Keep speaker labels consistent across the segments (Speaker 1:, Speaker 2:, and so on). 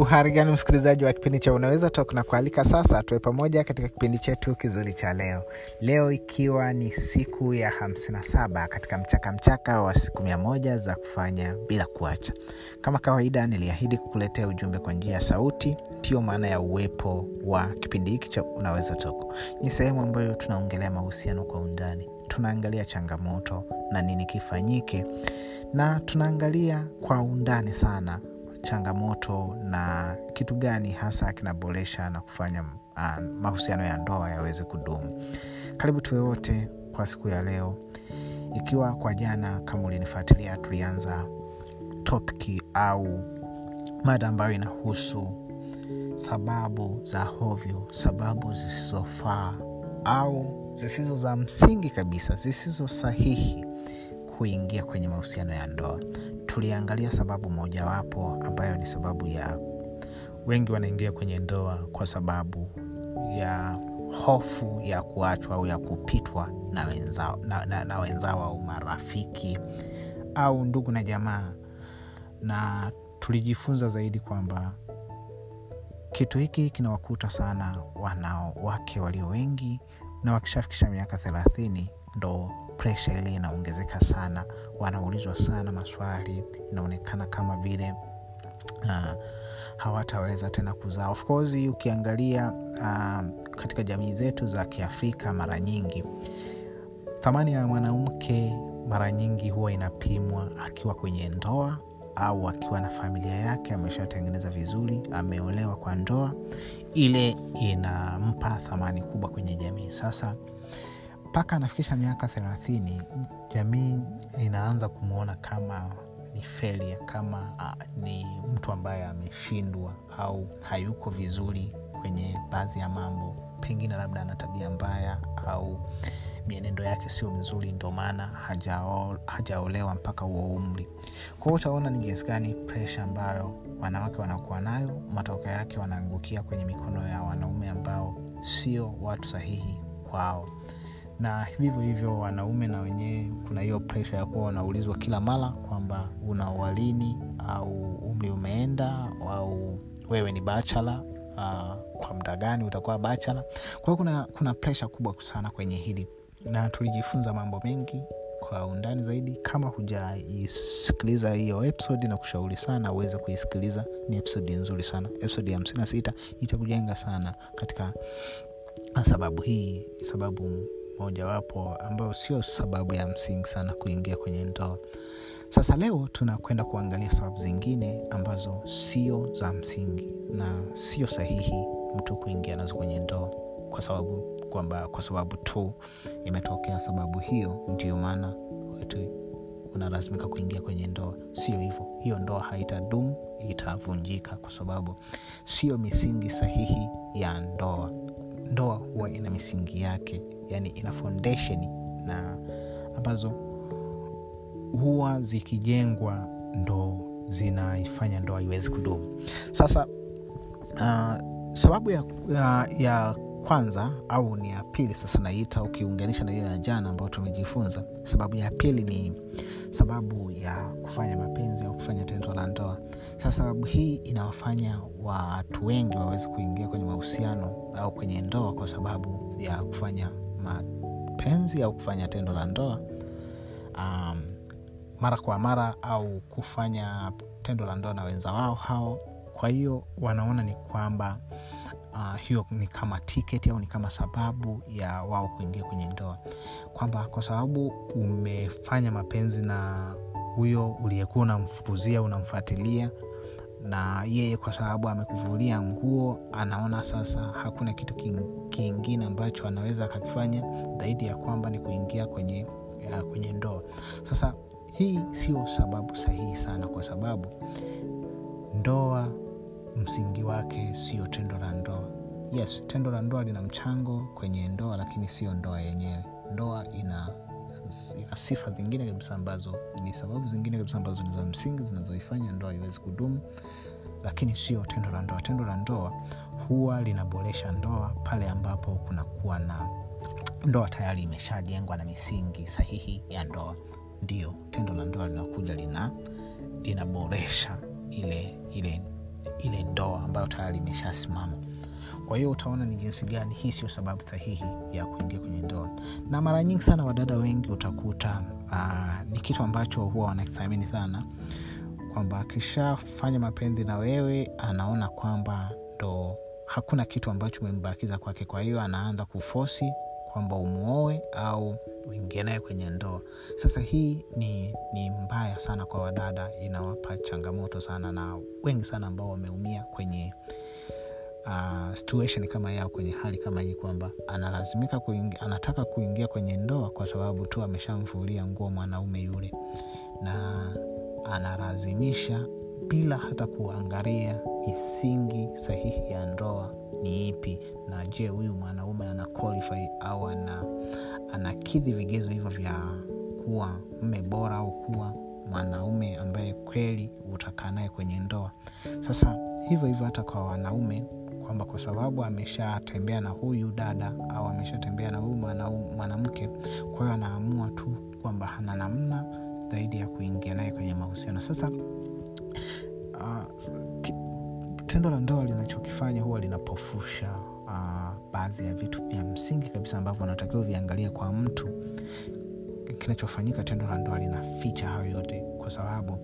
Speaker 1: uhari gani msikilizaji wa kipindi cha unaweza tok na kualika sasa tuwe pamoja katika kipindi chetu kizuri cha leo. Leo ikiwa ni siku ya 57 katika mchaka mchaka wa siku mia moja za kufanya bila kuacha. Kama kawaida niliahidi kukuletea ujumbe kwa njia ya sauti ndiyo maana ya uwepo wa kipindi hiki cha unaweza tok ni sehemu ambayo tunaongelea mahusiano kwa undani tunaangalia changamoto na nini kifanyike na tunaangalia kwa undani sana changamoto na kitu gani hasa kinaboresha na kufanya uh, mahusiano ya ndoa yaweze kudumu. Karibu tuwe wote kwa siku ya leo. Ikiwa kwa jana kama ulinifuatilia tulianza topiki au mada ambayo inahusu sababu za hovyo sababu zisizofaa au zisizo za msingi kabisa zisizo sahihi kuingia kwenye mahusiano ya ndoa tuliangalia sababu mojawapo ambayo ni sababu ya wengi wanaingia kwenye ndoa kwa sababu ya hofu ya kuachwa au ya kupitwa na wenzao, na, na, na wenzao au marafiki au ndugu na jamaa. Na tulijifunza zaidi kwamba kitu hiki kinawakuta sana wanawake walio wengi na wakishafikisha miaka thelathini ndo presha ile inaongezeka sana wanaulizwa sana maswali inaonekana kama vile uh, hawataweza tena kuzaa. Of course ukiangalia uh, katika jamii zetu za kiafrika mara nyingi thamani ya mwanamke mara nyingi huwa inapimwa akiwa kwenye ndoa au akiwa na familia yake ameshatengeneza vizuri ameolewa kwa ndoa ile inampa thamani kubwa kwenye jamii. Sasa mpaka anafikisha miaka thelathini jamii inaanza kumwona kama ni feria kama uh, ni mtu ambaye ameshindwa au hayuko vizuri kwenye baadhi ya mambo. Pengine labda ana tabia mbaya au mienendo yake sio mizuri ndo maana hajaolewa mpaka huo umri. Kwao utaona ni jinsi gani presha ambayo wanawake wanakuwa nayo matokeo yake wanaangukia kwenye mikono ya wanaume ambao sio watu sahihi kwao na vivyo hivyo wanaume na wenyewe kuna hiyo presha ya kuwa wanaulizwa kila mara kwamba una uwalini au umri umeenda au wewe ni bachala uh, kwa muda gani utakuwa bachala kwa hiyo kuna, kuna presha kubwa sana kwenye hili. Na tulijifunza mambo mengi kwa undani zaidi. Kama hujaisikiliza hiyo episode na kushauri sana uweze kuisikiliza ni episode nzuri sana. Episode ya hamsini na sita itakujenga sana katika sababu hii sababu mojawapo ambayo sio sababu ya msingi sana kuingia kwenye ndoa. Sasa leo tunakwenda kuangalia sababu zingine ambazo sio za msingi na sio sahihi mtu kuingia nazo kwenye ndoa kwa sababu kwamba kwa sababu tu imetokea sababu hiyo ndio maana unalazimika kuingia kwenye ndoa. Sio hivyo hiyo ndoa haitadumu itavunjika kwa sababu sio misingi sahihi ya ndoa. Ndoa huwa ina misingi yake yani ina foundation na ambazo huwa zikijengwa ndo zinaifanya ndoa iwezi kudumu. Sasa uh, sababu ya, ya, ya kwanza au ni ya pili sasa naita ukiunganisha na hiyo ya jana ambayo tumejifunza sababu ya pili ni sababu ya kufanya mapenzi au kufanya tendo la ndoa. Sasa sababu hii inawafanya watu wengi waweze kuingia kwenye mahusiano au kwenye ndoa kwa sababu ya kufanya mapenzi au kufanya tendo la ndoa um, mara kwa mara au kufanya tendo la ndoa na wenza wao hao. Kwa hiyo wanaona ni kwamba uh, hiyo ni kama tiketi au ni kama sababu ya wao kuingia kwenye ndoa. Kwamba kwa sababu umefanya mapenzi na huyo uliyekuwa unamfukuzia unamfuatilia na yeye kwa sababu amekuvulia nguo anaona sasa hakuna kitu kingine ambacho anaweza akakifanya zaidi ya kwamba ni kuingia kwenye ya, kwenye ndoa. Sasa hii sio sababu sahihi sana kwa sababu ndoa msingi wake sio tendo la ndoa. Yes tendo la ndoa lina mchango kwenye ndoa lakini sio ndoa yenyewe. Ndoa sifa zingine kabisa ambazo ni sababu zingine kabisa ambazo ni za msingi zinazoifanya ndoa iwezi kudumu. Lakini sio tendo la ndoa. Tendo la ndoa huwa linaboresha ndoa pale ambapo kunakuwa na ndoa tayari imeshajengwa na misingi sahihi ya ndoa. Ndio tendo la ndoa linakuja lina linaboresha ile ile ile ndoa ambayo tayari imeshasimama kwa hiyo utaona ni jinsi gani hii sio sababu sahihi ya kuingia kwenye ndoa. Na mara nyingi sana wadada wengi utakuta uh, ni kitu ambacho huwa wanakithamini sana kwamba akishafanya mapenzi na wewe anaona kwamba ndo hakuna kitu ambacho umembakiza kwake. Kwa hiyo anaanza kufosi kwamba umwoe au uingie naye kwenye ndoa. Sasa hii ni, ni mbaya sana kwa wadada inawapa changamoto sana na wengi sana ambao wameumia kwenye uh, situation kama yao kwenye hali kama hii kwamba analazimika kuingi, anataka kuingia kwenye ndoa kwa sababu tu ameshamvulia nguo mwanaume yule. Na analazimisha bila hata kuangalia misingi sahihi ya ndoa ni ipi. Na je huyu mwanaume ana qualify au ana anakidhi vigezo hivyo vya kuwa mme bora au kuwa mwanaume ambaye kweli utakaa naye kwenye ndoa. Sasa hivyo hivyo hata kwa wanaume kwamba kwa sababu ameshatembea na huyu dada au ameshatembea na huyu mwanamke kwa hiyo anaamua tu kwamba hana namna zaidi ya kuingia naye kwenye mahusiano. Sasa uh, tendo la ndoa linachokifanya huwa linapofusha uh, baadhi ya vitu vya msingi kabisa ambavyo anatakiwa viangalia kwa mtu kinachofanyika tendo la ndoa linaficha hayo yote kwa sababu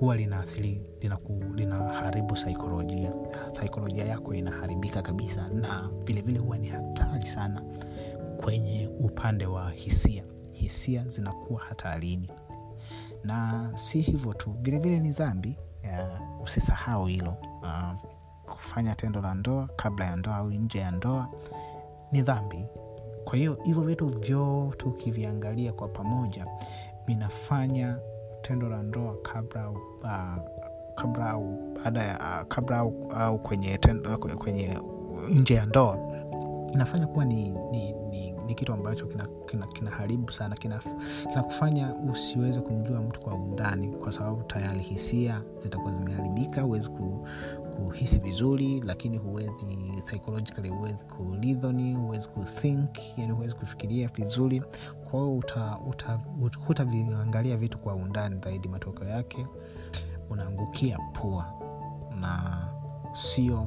Speaker 1: huwa linaathiri linaharibu lina saikolojia. Saikolojia yako inaharibika kabisa na vilevile huwa ni hatari sana kwenye upande wa hisia. Hisia zinakuwa hatarini. Na si hivyo tu vilevile ni dhambi usisahau hilo. Uh, kufanya tendo la ndoa kabla ya ndoa au nje ya ndoa ni dhambi. Kwa hiyo hivyo vitu vyote ukiviangalia kwa pamoja vinafanya tendo la ndoa kabla uh, kabla au baada ya uh, kabla au, au kwenye, tendo, kwenye nje ya ndoa inafanya kuwa ni, ni, ni, ni kitu ambacho kinaharibu kina, kina sana kinakufanya kina usiweze kumjua mtu kwa undani kwa sababu tayari hisia zitakuwa zimeharibika huwezi ku, kuhisi vizuri lakini huwezi psychologically huwezi kulidhoni huwezi kuthink yani huwezi kufikiria vizuri kwa hiyo hutaviangalia vitu kwa undani zaidi matokeo yake. Unaangukia pua na sio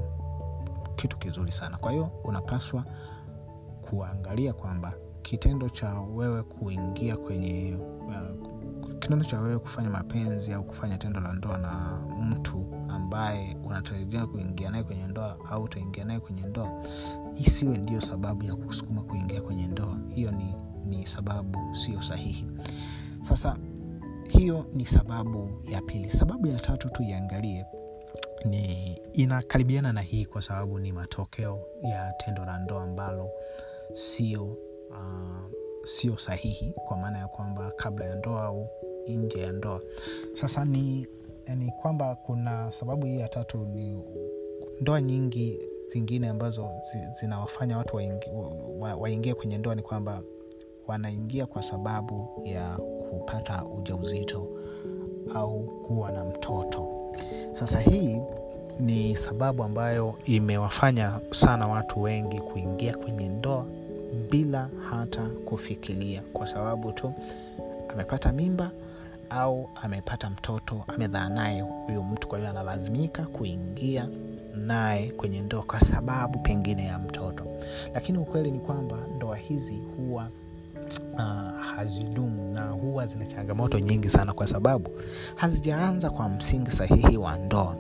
Speaker 1: kitu kizuri sana. Kwa hiyo unapaswa kuangalia kwamba kitendo cha wewe kuingia kwenye uh, kitendo cha wewe kufanya mapenzi au kufanya tendo la ndoa na mtu ambaye unatarajia kuingia naye kwenye ndoa au utaingia naye kwenye ndoa isiwe ndio sababu ya kusukuma kuingia kwenye ndoa. Hiyo ni, ni sababu sio sahihi. Sasa hiyo ni sababu ya pili. Sababu ya tatu tu iangalie ni inakaribiana na hii kwa sababu ni matokeo ya tendo la ndoa ambalo sio uh, sio sahihi kwa maana ya kwamba kabla ya ndoa au nje ya ndoa. Sasa ni ni kwamba kuna sababu hii ya tatu ni ndoa nyingi zingine ambazo zinawafanya watu waingie wa, wa kwenye ndoa ni kwamba wanaingia kwa sababu ya kupata ujauzito au kuwa na mtoto. Sasa hii ni sababu ambayo imewafanya sana watu wengi kuingia kwenye ndoa bila hata kufikiria. Kwa sababu tu amepata mimba au amepata mtoto amedhaa naye huyu mtu kwa hiyo analazimika kuingia naye kwenye ndoa kwa sababu pengine ya mtoto. Lakini ukweli ni kwamba ndoa hizi huwa uh, hazidumu na huwa zina changamoto nyingi sana kwa sababu hazijaanza kwa msingi sahihi wa ndoa.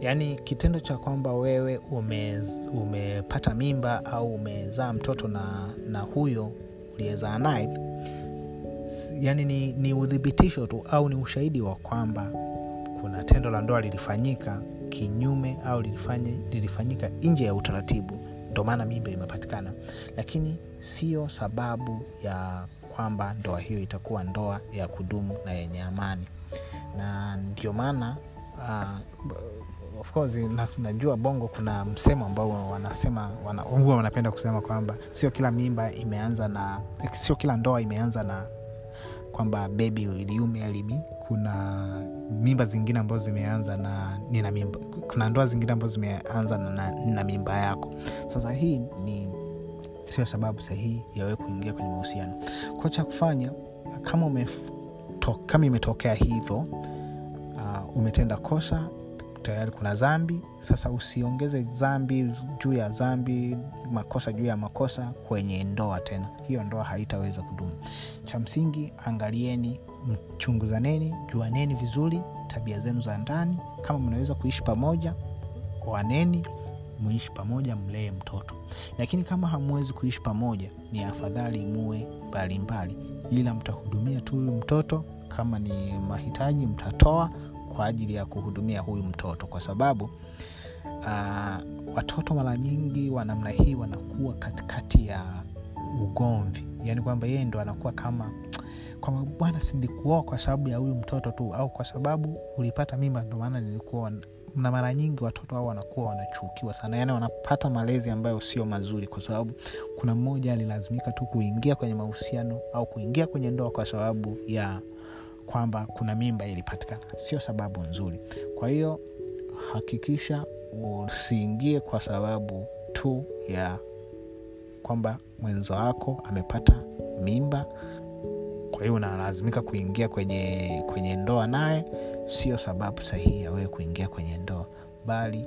Speaker 1: Yaani kitendo cha kwamba wewe ume, umepata mimba au umezaa mtoto na, na huyo uliyezaa naye yani ni, ni udhibitisho tu au ni ushahidi wa kwamba kuna tendo la ndoa lilifanyika kinyume au lilifanya, lilifanyika nje ya utaratibu. Ndo maana mimba imepatikana. Lakini sio sababu ya kwamba ndoa hiyo itakuwa ndoa ya kudumu na yenye amani. Na ndio maana uh, of course na, najua bongo kuna msemo ambao wanasema wana, huwa wanapenda kusema kwamba sio kila mimba imeanza na sio kila ndoa imeanza na kwamba bebi liume alibi kuna mimba zingine ambazo zimeanza na nina mimba kuna ndoa zingine ambazo zimeanza na, na, mimba yako. Sasa hii ni sio sababu sahihi yawee kuingia kwenye mahusiano. Kwa cha kufanya kama umeto, kama imetokea hivyo uh, umetenda kosa tayari kuna dhambi sasa usiongeze dhambi juu ya dhambi makosa juu ya makosa kwenye ndoa tena. Hiyo ndoa haitaweza kudumu. Cha msingi angalieni mchunguzaneni juaneni vizuri tabia zenu za ndani. Kama mnaweza kuishi pamoja waneni muishi pamoja mlee mtoto. Lakini kama hamwezi kuishi pamoja ni afadhali muwe mbalimbali. Ila mtahudumia tu mtoto. Kama ni mahitaji mtatoa kwa ajili ya kuhudumia huyu mtoto kwa sababu uh, watoto mara nyingi wa namna hii wanakuwa katikati ya ugomvi. Yani kwamba yeye ndo anakuwa kama kwamba bwana sindikuoa kwa sababu ya huyu mtoto tu au kwa sababu ulipata mimba ndo maana nilikuwa na mara nyingi watoto hao wanakuwa wanachukiwa sana. Yani wanapata malezi ambayo sio mazuri kwa sababu kuna mmoja alilazimika tu kuingia kwenye mahusiano au kuingia kwenye ndoa kwa sababu ya kwamba kuna mimba ilipatikana. Sio sababu nzuri. Kwa hiyo hakikisha usiingie kwa sababu tu ya kwamba mwenzo wako amepata mimba. Kwa hiyo unalazimika kuingia kwenye kwenye ndoa naye. Sio sababu sahihi ya wewe kuingia kwenye ndoa. Bali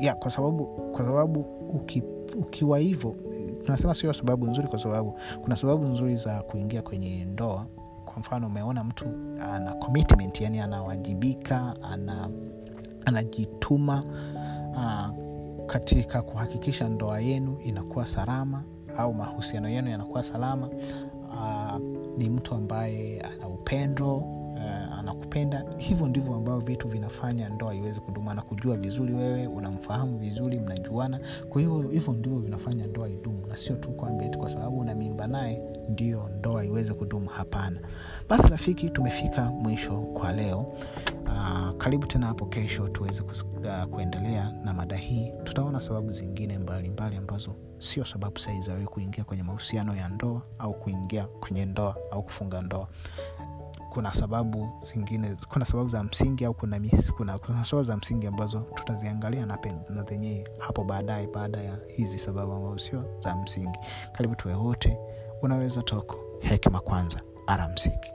Speaker 1: ya kwa sababu kwa sababu uki, ukiwa hivyo tunasema sio sababu nzuri kwa sababu kuna sababu nzuri za kuingia kwenye ndoa kwa mfano umeona mtu ana commitment yani anawajibika ana anajituma uh, katika kuhakikisha ndoa yenu inakuwa salama au mahusiano yenu yanakuwa salama uh, ni mtu ambaye ana upendo anakupenda hivyo ndivyo ambavyo vitu vinafanya ndoa iweze kudumu. Anakujua vizuri wewe unamfahamu vizuri mnajuana. Kwa hiyo hivyo ndivyo vinafanya ndoa idumu. Na sio tu kwamba eti kwa sababu una mimba naye ndio ndoa iweze kudumu. Hapana. Basi rafiki tumefika mwisho kwa leo. Uh, karibu tena hapo kesho tuweze uh, kuendelea na mada hii. Tutaona sababu zingine mbalimbali mbali ambazo sio sababu sahihi za wewe kuingia kwenye mahusiano ya ndoa au kuingia kwenye ndoa au kufunga ndoa kuna sababu zingine kuna sababu za msingi au kuna, mis, kuna, kuna sababu za msingi ambazo tutaziangalia na, zenyewe hapo baadaye baada ya hizi sababu ambazo sio za msingi. Karibu tuwe wote. Unaweza toko hekima kwanza. Aramsiki